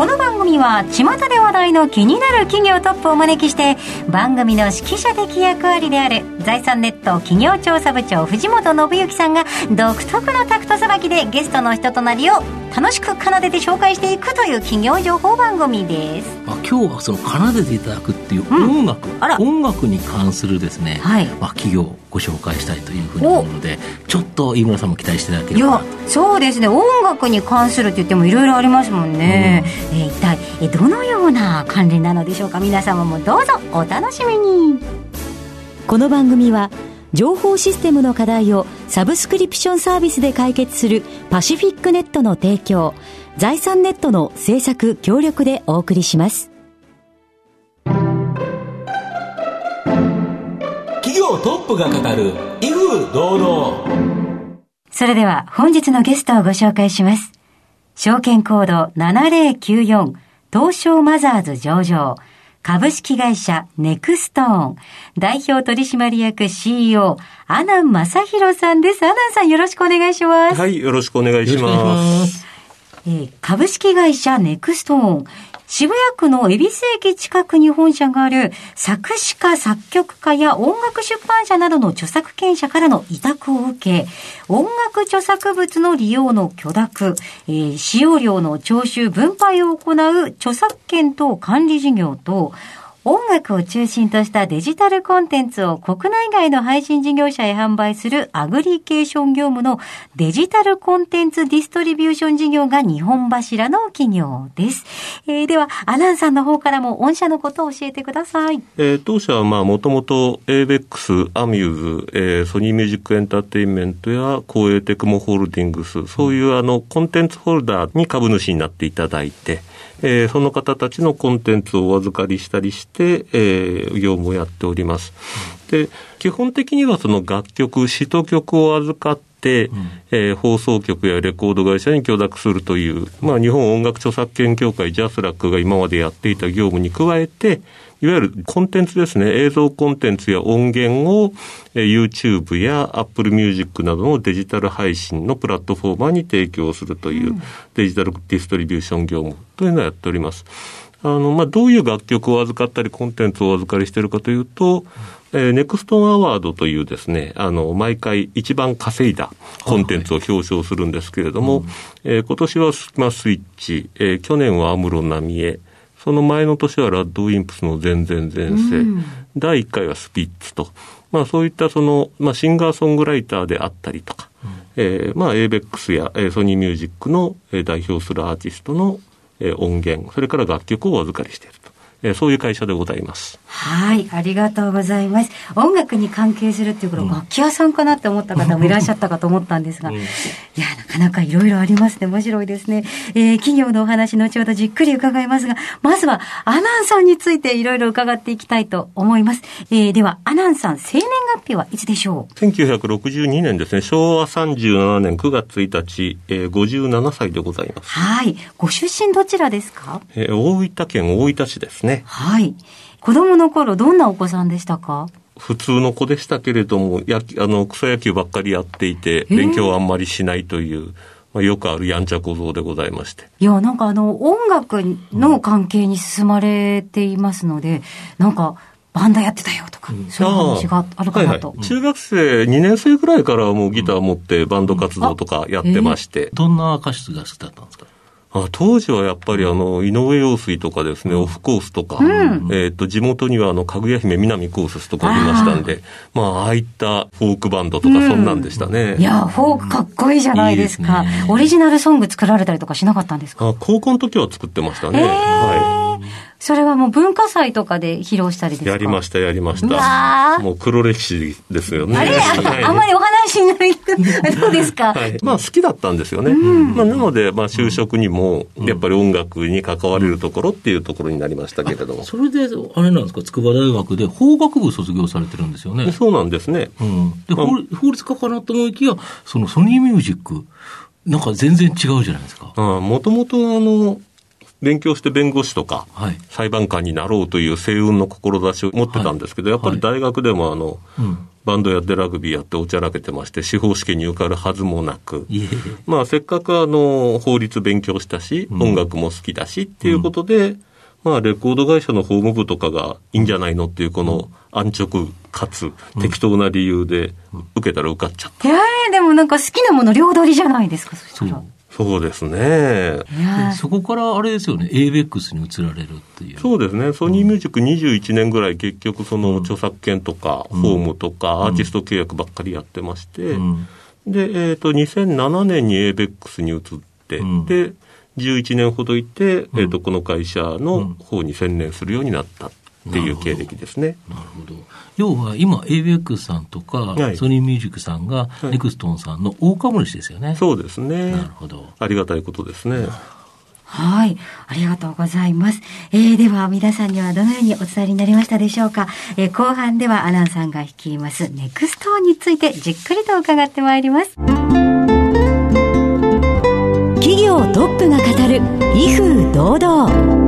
この番組は巷で話題の気になる企業トップをお招きして番組の指揮者的役割である財産ネット企業調査部長藤本信之さんが独特のタクトさばきでゲストの人となりを楽しく奏でて紹介していくという企業情報番組です。あ今日はその奏でていただくっていう音楽、うんあら。音楽に関するですね、はい。まあ、企業をご紹介したいというふうに思うのでちょっと飯村さんも期待していただけいやれば。なそうですね。音楽に関するって言ってもいろいろありますもんね、えー一体えーどのような関連なのでしょうか。皆様もどうぞお楽しみに。この番組は情報システムの課題をサブスクリプションサービスで解決するパシフィックネットの提供財産ネットの制作協力でお送りします。企業トップが語る威風堂々。それでは本日のゲストをご紹介します。証券コード7094東証マザーズ上場株式会社ネクストーン代表取締役 CEO 阿南雅浩さんです。阿南さんよろしくお願いします。はい、よろしくお願いしま。すえー株式会社ネクストーン渋谷区の恵比寿駅近くに本社がある作詞家、作曲家や音楽出版社などの著作権者からの委託を受け、音楽著作物の利用の許諾、えー使用料の徴収、分配を行う著作権等管理事業と、音楽を中心としたデジタルコンテンツを国内外の配信事業者へ販売するアグリケーション業務のデジタルコンテンツディストリビューション事業が日本柱の企業です。えーでは、アナンさんの方からも御社のことを教えてください。えー当社はまあもともと ABEX、アミューズ、えーソニーミュージックエンターテインメントや光栄テクモホールディングス、そういうあのコンテンツホルダーに株主になっていただいて、えーその方たちのコンテンツをお預かりしたりして、えー業務をやっております。で、基本的にはその楽曲、詩と曲を預かって、えー放送局やレコード会社に許諾するという、まあ、日本音楽著作権協会ジャスラックが今までやっていた業務に加えて、いわゆるコンテンツですね、映像コンテンツや音源を、えー YouTube や Apple Music などのデジタル配信のプラットフォーマーに提供するというデジタルディストリビューション業務というのをやっております。あの、まあ、どういう楽曲を預かったり、コンテンツをお預かりしているかというと、えーネクストンアワードというですね、あの、毎回一番稼いだコンテンツを表彰するんですけれども、えー今年はスキマスイッチ、えー去年はアムロナミエ、その前の年はラッドウィンプスの全然前世、第1回はスピッツと、まあそういったその、まあシンガーソングライターであったりとか、えーまあ ABEX や、えーソニーミュージックの、えー代表するアーティストの、えー音源、それから楽曲をお預かりしていると。えーそういう会社でございます。はい、ありがとうございます。音楽に関係するっていうこと、楽器屋さんかなって思った方もいらっしゃったかと思ったんですが、いや、なかなかいろいろありますね。面白いですね。えー企業のお話、後ほどじっくり伺いますが、まずは、アナンさんについていろいろ伺っていきたいと思います。えーでは、アナンさん、生年月日はいつでしょう？1962年ですね、昭和37年9月1日、えー57歳でございます。はい。ご出身どちらですか？えー大分県大分市ですね。はい。子供の頃、どんなお子さんでしたか？普通の子でしたけれども、やあの草野球ばっかりやっていて、ー勉強はあんまりしないという、まあ、よくあるやんちゃ小僧でございまして。いや、なんかあの、音楽の関係に進まれていますので、なんか、バンドやってたよとか、そういう話があるかなと。はいはい。中学生2年生ぐらいからもうギター持ってバンド活動とかやってまして、どんな歌手が好きだったんですか？あ当時はやっぱりあの、井上陽水とかですね、オフコースとか、えっ、と、地元にはあの、かぐや姫南コースとかいましたんで、まあ、ああいったフォークバンドとかそんなんでしたね。いや、フォークかっこいいじゃないですか。ね。オリジナルソング作られたりとかしなかったんですか？あ高校の時は作ってましたね。はそれはもう文化祭とかで披露したりですい。か？やりました、やりました。ーもう黒歴史ですよね。あれ？はいあんまりお話になり、どうですか、はい、まあ好きだったんですよね。まあ、なので、まあ就職にも、やっぱり音楽に関われるところっていうところになりましたけれども。それで、あれなんですか、筑波大学で法学部卒業されてるんですよね。そうなんですね。うん、で、まあ法律法律家かなと思いきや、そのソニーミュージックなんか全然違うじゃないですか。もともとあの、勉強して弁護士とか、はい裁判官になろうという星雲の志を持ってたんですけど、やっぱり大学でもあの、うん。バンドやってラグビーやっておちゃらけてまして、司法試験に受かるはずもなく。まあ、せっかくあの、法律勉強したし、うん音楽も好きだしっていうことで、まあ、レコード会社の法務部とかがいいんじゃないのっていう、この安直かつ適当な理由で、受けたら受かっちゃった。いやーでもなんか好きなもの両取りじゃないですか、そしたら。そう。ですね。そこからあれですよね、ABEX に移られるっていう。そうですね。ソニーミュージック21年ぐらい結局その著作権とか、うんホームとか、アーティスト契約ばっかりやってまして、うん。で、えっ、と、2007年に ABEX に移って、うんで、11年ほどいて、うんえっ、と、この会社の方に専念するようになったっていう経歴ですね。なるほど。要は今 ABEX さんとか、はいソニーミュージックさんが、いネクストンさんの大株主ですよね。そうですね。なるほど。ありがたいことですね。はい。ありがとうございます。えー、では、皆さんにはどのようにお伝えになりましたでしょうか。えー、後半ではアナンさんが率いますネクストーンについてじっくりと伺ってまいります。企業トップが語る威風堂々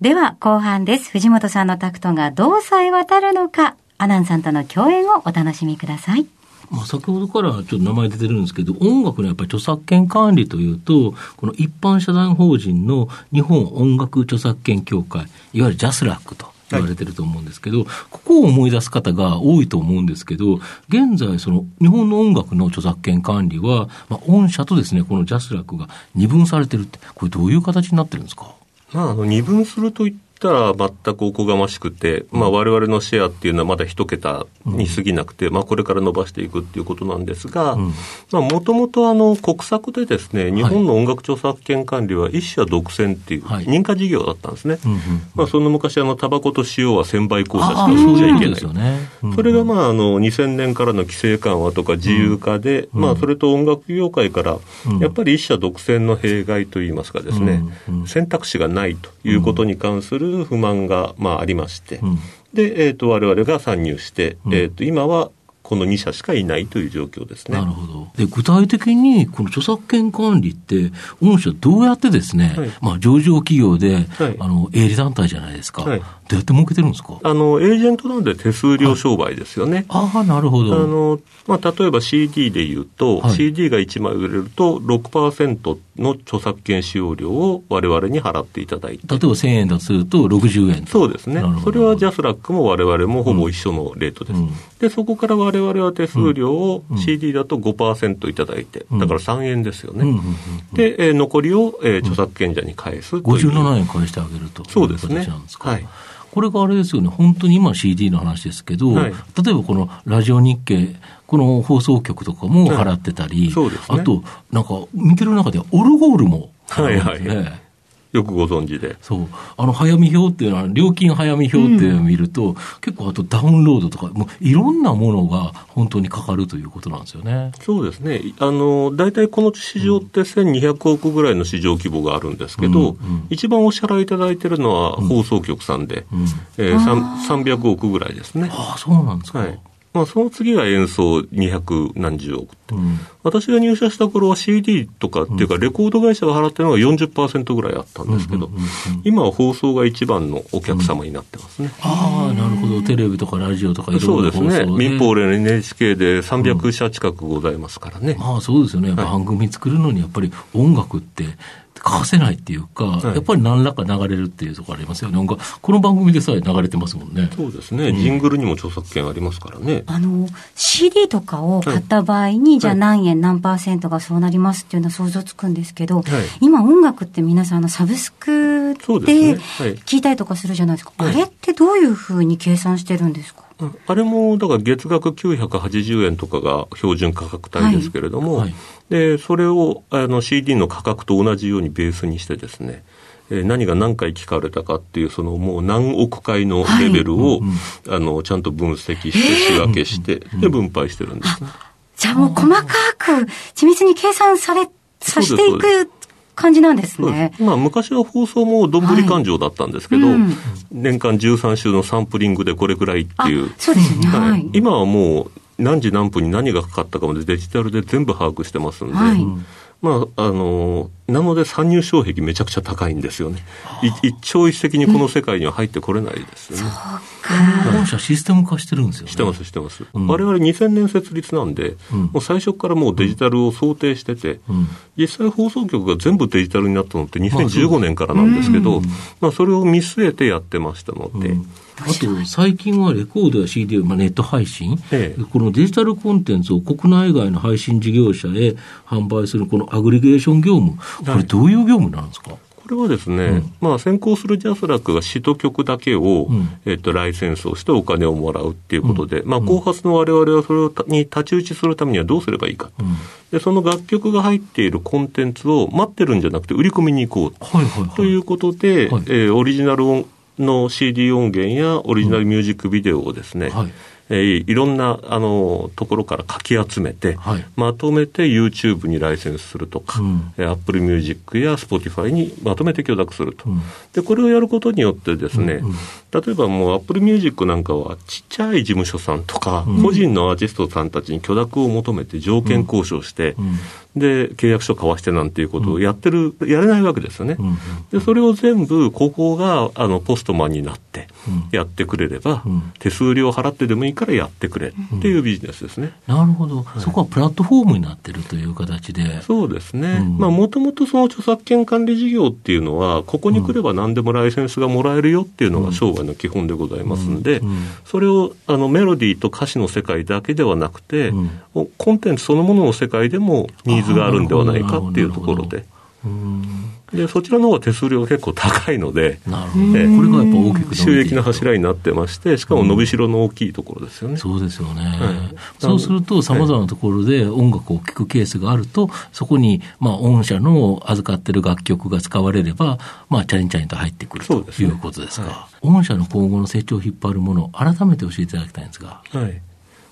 では、後半です。藤本さんのタクトがどうさえ渡るのか、阿南さんとの共演をお楽しみください。まあ、先ほどからちょっと名前出てるんですけど、音楽のやっぱり著作権管理というと、この一般社団法人の日本音楽著作権協会、いわゆるジャスラックと言われてると思うんですけど、ここを思い出す方が多いと思うんですけど、現在、その日本の音楽の著作権管理は、まあ、御社とですね、このジャスラックが二分されてるって、これどういう形になってるんですか？まあ、あの、二分するといったら全くおこがましくて、まあ、我々のシェアっていうのはまだ一桁に過ぎなくて、まあ、これから伸ばしていくっていうことなんですが、もともとあの、国策でですね、日本の音楽著作権管理は一社独占っていうはい。認可事業だったんですね。まあ、その昔、あの、タバコと塩は1000倍交差しかそういうこと売っちゃいけない。それがまあ、あの、2000年からの規制緩和とか自由化で、うん。まあ、それと音楽業界からうん、やっぱり一社独占の弊害といいますかですね、選択肢がないということに関する不満が、まあ、ありまして、うんで、えっ、と、我々が参入して、うんえっ、と、今はこの2社しかいないという状況ですねなる。ほど。で、具体的に、この著作権管理って、御社どうやってですね、はいまあ、上場企業で、はいあの、営利団体じゃないですか。はいどうやって儲けてるんですか？あの、エージェントなんで手数料商売ですよね。ああ、なるほあど。の、まあ、例えば CD で言うと、はい CD が1枚売れると6%の著作権使用料を我々に払っていただいて。例えば1000円だとすると60円と。そうですねそれはジャスラックも我々もほぼ一緒のレートです。うんで、そこから我々は手数料をうん CD だと5%いただいて、うんだから3円ですよね。で、えー残りを、えー著作権者に返すという。57円返してあげると。そうですね。はいこれがあれですよね、本当に今 CD の話ですけど、はい例えばこのラジオ日経、この放送局とかも払ってたり、はいねあと、なんか見てる中ではオルゴールもはいはいよくご存知で。そう。あの、早見表っていうのは、料金早見表っていうのを見ると、結構あとダウンロードとか、もういろんなものが本当にかかるということなんですよね。そうですね。あの、大体この市場って1200億ぐらいの市場規模があるんですけど、うんうん一番お支払いいただいてるのは放送局さんで、うん。えー、3 300億ぐらいですね。ああ、そうなんですか。はい。まあ、その次が演奏200何十億って。うん。私が入社した頃は CD とかっていうか、レコード会社が払ってるのが40%ぐらいあったんですけどうんうんうんうん、今は放送が一番のお客様になってますね。ああ、なるほど。テレビとかラジオとかいろそうんな放送ですね。民放連 NHK で300社近くございますからね。まあそうですよね。番組作るのにやっぱり音楽って欠かせないっていうか、はいやっぱり何らか流れるっていうところありますよね。なんかこの番組でさえ流れてますもんね。そうですね。ジングルにも著作権ありますからね。あの、CD とかを買った場合に、じゃあ何円何パーセントがそうなりますっていうのは想像つくんですけど、今音楽って皆さんあのサブスクで聞いたりとかするじゃないですか。はいあれってどういうふうに計算してるんですか？うんあれも、だから月額980円とかが標準価格帯ですけれども、はい。はいで、それをあの CD の価格と同じようにベースにしてですね、えー何が何回聞かれたかっていう、そのもう何億回のレベルを、あの、ちゃんと分析して、仕分けして、で、分配してるんですね。じゃあもう細かく緻密に計算され、させていく感じなんですねで。すまあ、昔は放送もどんぶり勘定だったんですけど、はいうん年間13週のサンプリングでこれくらいっていうあ。そうですよね。ははいい。今はもう何時何分に何がかかったかまでデジタルで全部把握してますんで、はいまあ、あの、なので参入障壁めちゃくちゃ高いんですよね。い一朝一夕にこの世界には入ってこれないですよね。本社システム化してるんですよね。してます、してます。うん。我々2000年設立なんで、うん。もう最初からもうデジタルを想定してて、うん。実際放送局が全部デジタルになったのって2015年からなんですけど、まあそれを見据えてやってましたので、うんあと、最近はレコードや CD、まあ、ネット配信、ええ。このデジタルコンテンツを国内外の配信事業者へ販売するこのアグリゲーション業務、これどういう業務なんですか、これはですね、まあ先行するジャスラックが詩と曲だけを、うん。えっと、ライセンスをしてお金をもらうっていうことで、まあ後発の我々はそれに太刀打ちするためにはどうすればいいか。うん。で、その楽曲が入っているコンテンツを待ってるんじゃなくて売り込みに行こう。はいはいはい。ということで、はい。えーオリジナル音の CD 音源やオリジナルミュージックビデオをですね、はい。えーいろんなあのところからかき集めて、はい。まとめて YouTube にライセンスするとか、うん。えー Apple Music や Spotify にまとめて許諾すると、うん。でこれをやることによってですね、うんうん。例えばもう Apple Music なんかはちっちゃい事務所さんとか、うん。個人のアーティストさんたちに許諾を求めて条件交渉して、うんで契約書交わしてなんていうことをやってる、やれないわけですよね。うんで、それを全部、ここが、あの、ポストマンになってうん、やってくれれば、うん。手数料払ってでもいいからやってくれっていうビジネスですね。なるほど、そこはプラットフォームになってるという形で。そうですね。うん。まあ、もともとその著作権管理事業っていうのは、ここに来れば何でもライセンスがもらえるよっていうのが商売の基本でございますんで、うん。うん。それを、あの、メロディーと歌詞の世界だけではなくて、うん。コンテンツそのものの世界でもニーズがあるんではないかっていうところで。うんで、そちらの方が手数料が結構高いので、なるほど。こええれがやっぱ大きく収益の柱になってまして、しかも伸びしろの大きいところですよね。そうですよね。はいそうすると、様々なところで音楽を聴くケースがあると、そこに、まあ、御社の預かってる楽曲が使われれば、まあ、チャリンチャリンと入ってくるとそうですねいうことですか。御社の今後の成長を引っ張るもの、改めて教えていただきたいんですが。はい。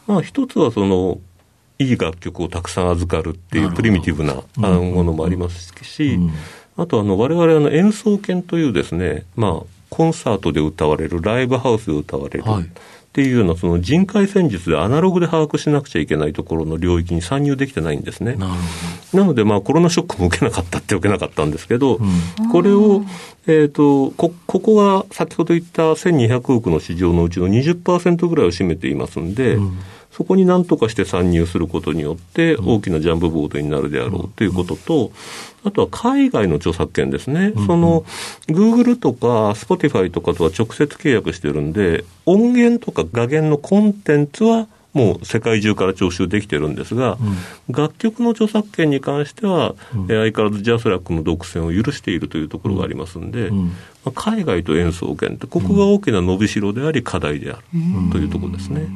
まあ、一つはその、いい楽曲をたくさん預かるっていうプリミティブなものもありますし、うんあとあの、我々あの演奏権というですね、まあ、コンサートで歌われる、ライブハウスで歌われる。はいっていうような、その人海戦術でアナログで把握しなくちゃいけないところの領域に参入できてないんですね。なので、まあ、コロナショックも受けなかったって受けなかったんですけど。うんこれを、えっ、と、こ、ここが先ほど言った1200億の市場のうちの20%ぐらいを占めていますんで、うんそこに何とかして参入することによって、大きなジャンプボードになるであろうということと、あとは海外の著作権ですね。その、Google とか Spotify とかとは直接契約してるんで、音源とか画源のコンテンツは、もう世界中から徴収できてるんですが、楽曲の著作権に関しては、えー相変わらずジャスラックの独占を許しているというところがありますんで、ん。まあ海外と演奏権って、ここが大きな伸びしろであり課題であるというところですね。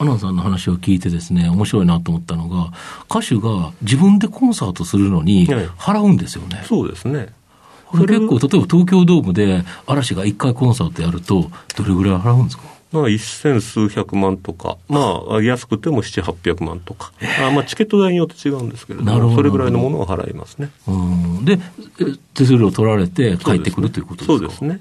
アナンさんの話を聞いてですね、面白いなと思ったのが、歌手が自分でコンサートするのにはい払うんですよね。そうですね。これ結構、例えば東京ドームで嵐が1回コンサートやると、どれぐらい払うんですか？まあ、一千数百万とか、まあ、安くても七八百万とか、あまあ、チケット代によって違うんですけれども、どそれぐらいのものを払いますね。うん。で、え手数料取られて帰ってくるということですか？そうですね。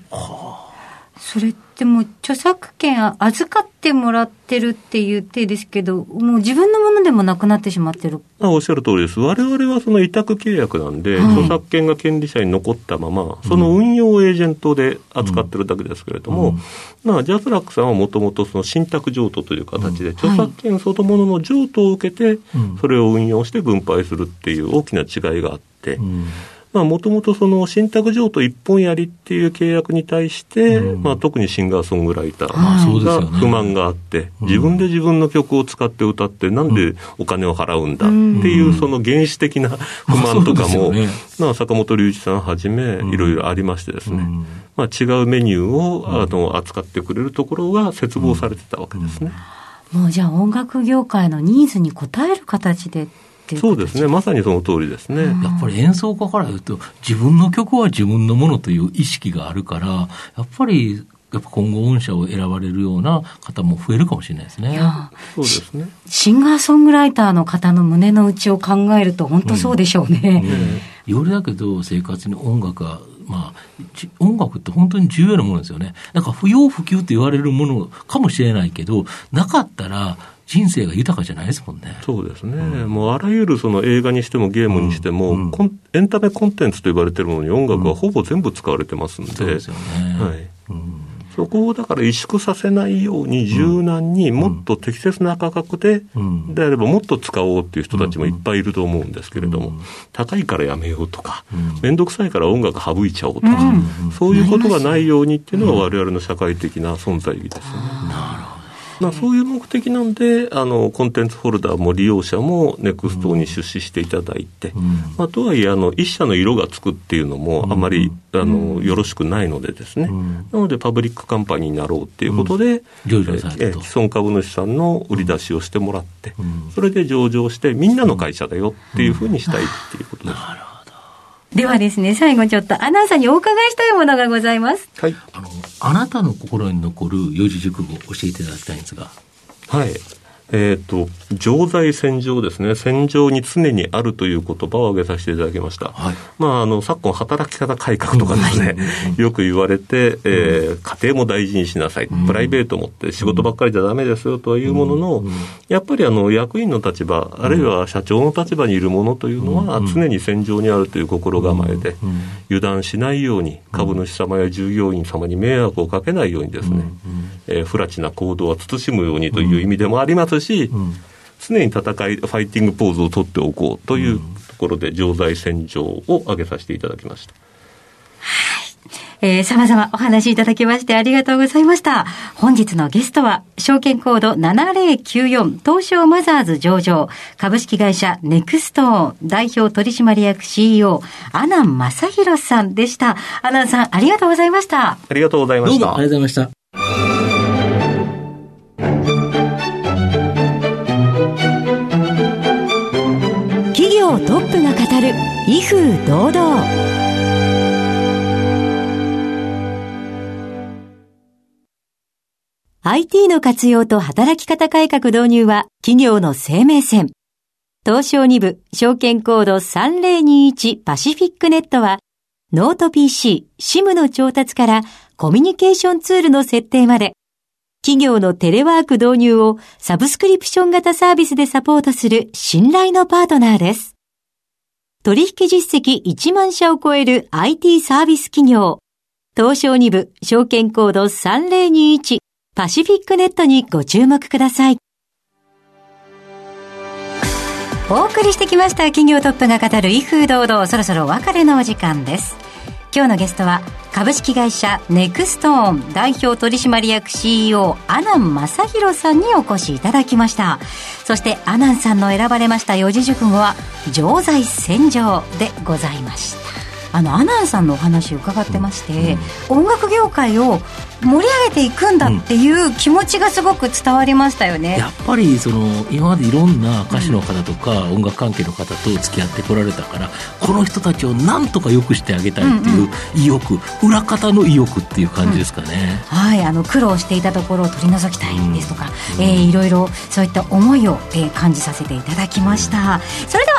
それってもう著作権預かってもらってるっていう手ですけど、もう自分のものでもなくなってしまってる。あおっしゃる通りです。我々はその委託契約なんで、はい。著作権が権利者に残ったまま、その運用エージェントで扱ってるだけですけれども、まあ、ジャスラックさんはもともとその信託譲渡という形で、著作権そのものの譲渡を受けてうん、それを運用して分配するっていう大きな違いがあって、うんまあ、もともとその信託譲渡一本やりっていう契約に対して、うん。まあ、特にシンガーソングライターが不満があって、うん。自分で自分の曲を使って歌って、なんでお金を払うんだっていう、その原始的な不満とかも、ね。まあ、坂本龍一さんはじめ、ん。いろいろありましてですね、うん。まあ、違うメニューを、あの扱ってくれるところが切望されてたわけですね。もうじゃあ音楽業界のニーズに応える形でそうですね、まさにその通りですね。やっぱり演奏家から言うと、自分の曲は自分のものという意識があるから、やっぱり、やっぱ今後御社を選ばれるような方も増えるかもしれないですね。いやそうですね。シンガーソングライターの方の胸の内を考えると本当そうでしょうね。よりだけど生活に音楽が、まあ、じ音楽って本当に重要なものですよね。なんか不要不急って言われるものかもしれないけど、なかったら人生が豊かじゃないですもんね。そうですね。もうあらゆるその映画にしてもゲームにしても、コンエンタメコンテンツと呼ばれてるものに音楽はほぼ全部使われてますんで。そうですよね。はい。そこをだから萎縮させないように柔軟にもっと適切な価格で、ん。であればもっと使おうっていう人たちもいっぱいいると思うんですけれども、高いからやめようとか、面倒くさいから音楽省いちゃおうとか、そういうことがないようにっていうのが我々の社会的な存在意義ですよね。まあ、そういう目的なんで、あの、コンテンツホルダーも利用者もネクストーンに出資していただいて、まあ、とはいえ、あの、一社の色がつくっていうのもあまり、あの、よろしくないのでですね、なので、パブリックカンパニーになろうっていうことで、上場さ既存株主さんの売り出しをしてもらって、それで上場して、みんなの会社だよっていうふうにしたいっていうことです。ではですね、最後ちょっとアナウンサーにお伺いしたいものがございます。はい。あの、あなたの心に残る四字熟語を教えていただきたいんですが。はい。えっ、と、常在戦場ですね。戦場に常にあるという言葉を挙げさせていただきました。はい。まあ、あの、昨今働き方改革とかですね、よく言われて、えー家庭も大事にしなさい。プライベートもって仕事ばっかりじゃダメですよとはいうものの、やっぱりあの、役員の立場、あるいは社長の立場にいるものというのは、常に戦場にあるという心構えで、油断しないように、株主様や従業員様に迷惑をかけないようにですね、えー不埒な行動は慎むようにという意味でもありますし、常に戦い、ファイティングポーズを取っておこうというところで、常在戦場を挙げさせていただきました。えー、様々お話しいただきましてありがとうございました。本日のゲストは、証券コード7094東証マザーズ上場、株式会社ネクストーン代表取締役 CEO、阿南正弘さんでした。阿南さん、ありがとうございました。ありがとうございましたどうもありがとうございました。業トップが語る威風堂々 IT の活用と働き方改革導入は企業の生命線。東証2部証券コード3021パシフィックネットはノート PC、SIM の調達からコミュニケーションツールの設定まで企業のテレワーク導入をサブスクリプション型サービスでサポートする信頼のパートナーです。取引実績1万社を超える IT サービス企業。東証2部証券コード3021パシフィックネットにご注目ください。お送りしてきました企業トップが語る威風堂々そろそろお別れのお時間です今日のゲストは株式会社ネクストーン代表取締役 CEO 阿南正弘さんにお越しいただきました。そして阿南さんの選ばれました四字熟語は常在戦場でございました。あの阿南さんのお話を伺ってまして、音楽業界を盛り上げていくんだっていう気持ちがすごく伝わりましたよね、やっぱりその今までいろんな歌手の方とか音楽関係の方と付き合ってこられたからこの人たちをなんとか良くしてあげたいっていう意欲、裏方の意欲っていう感じですかね。はい、あの苦労していたところを取り除きたいですとか、えーいろいろそういった思いを、えー感じさせていただきました、それでは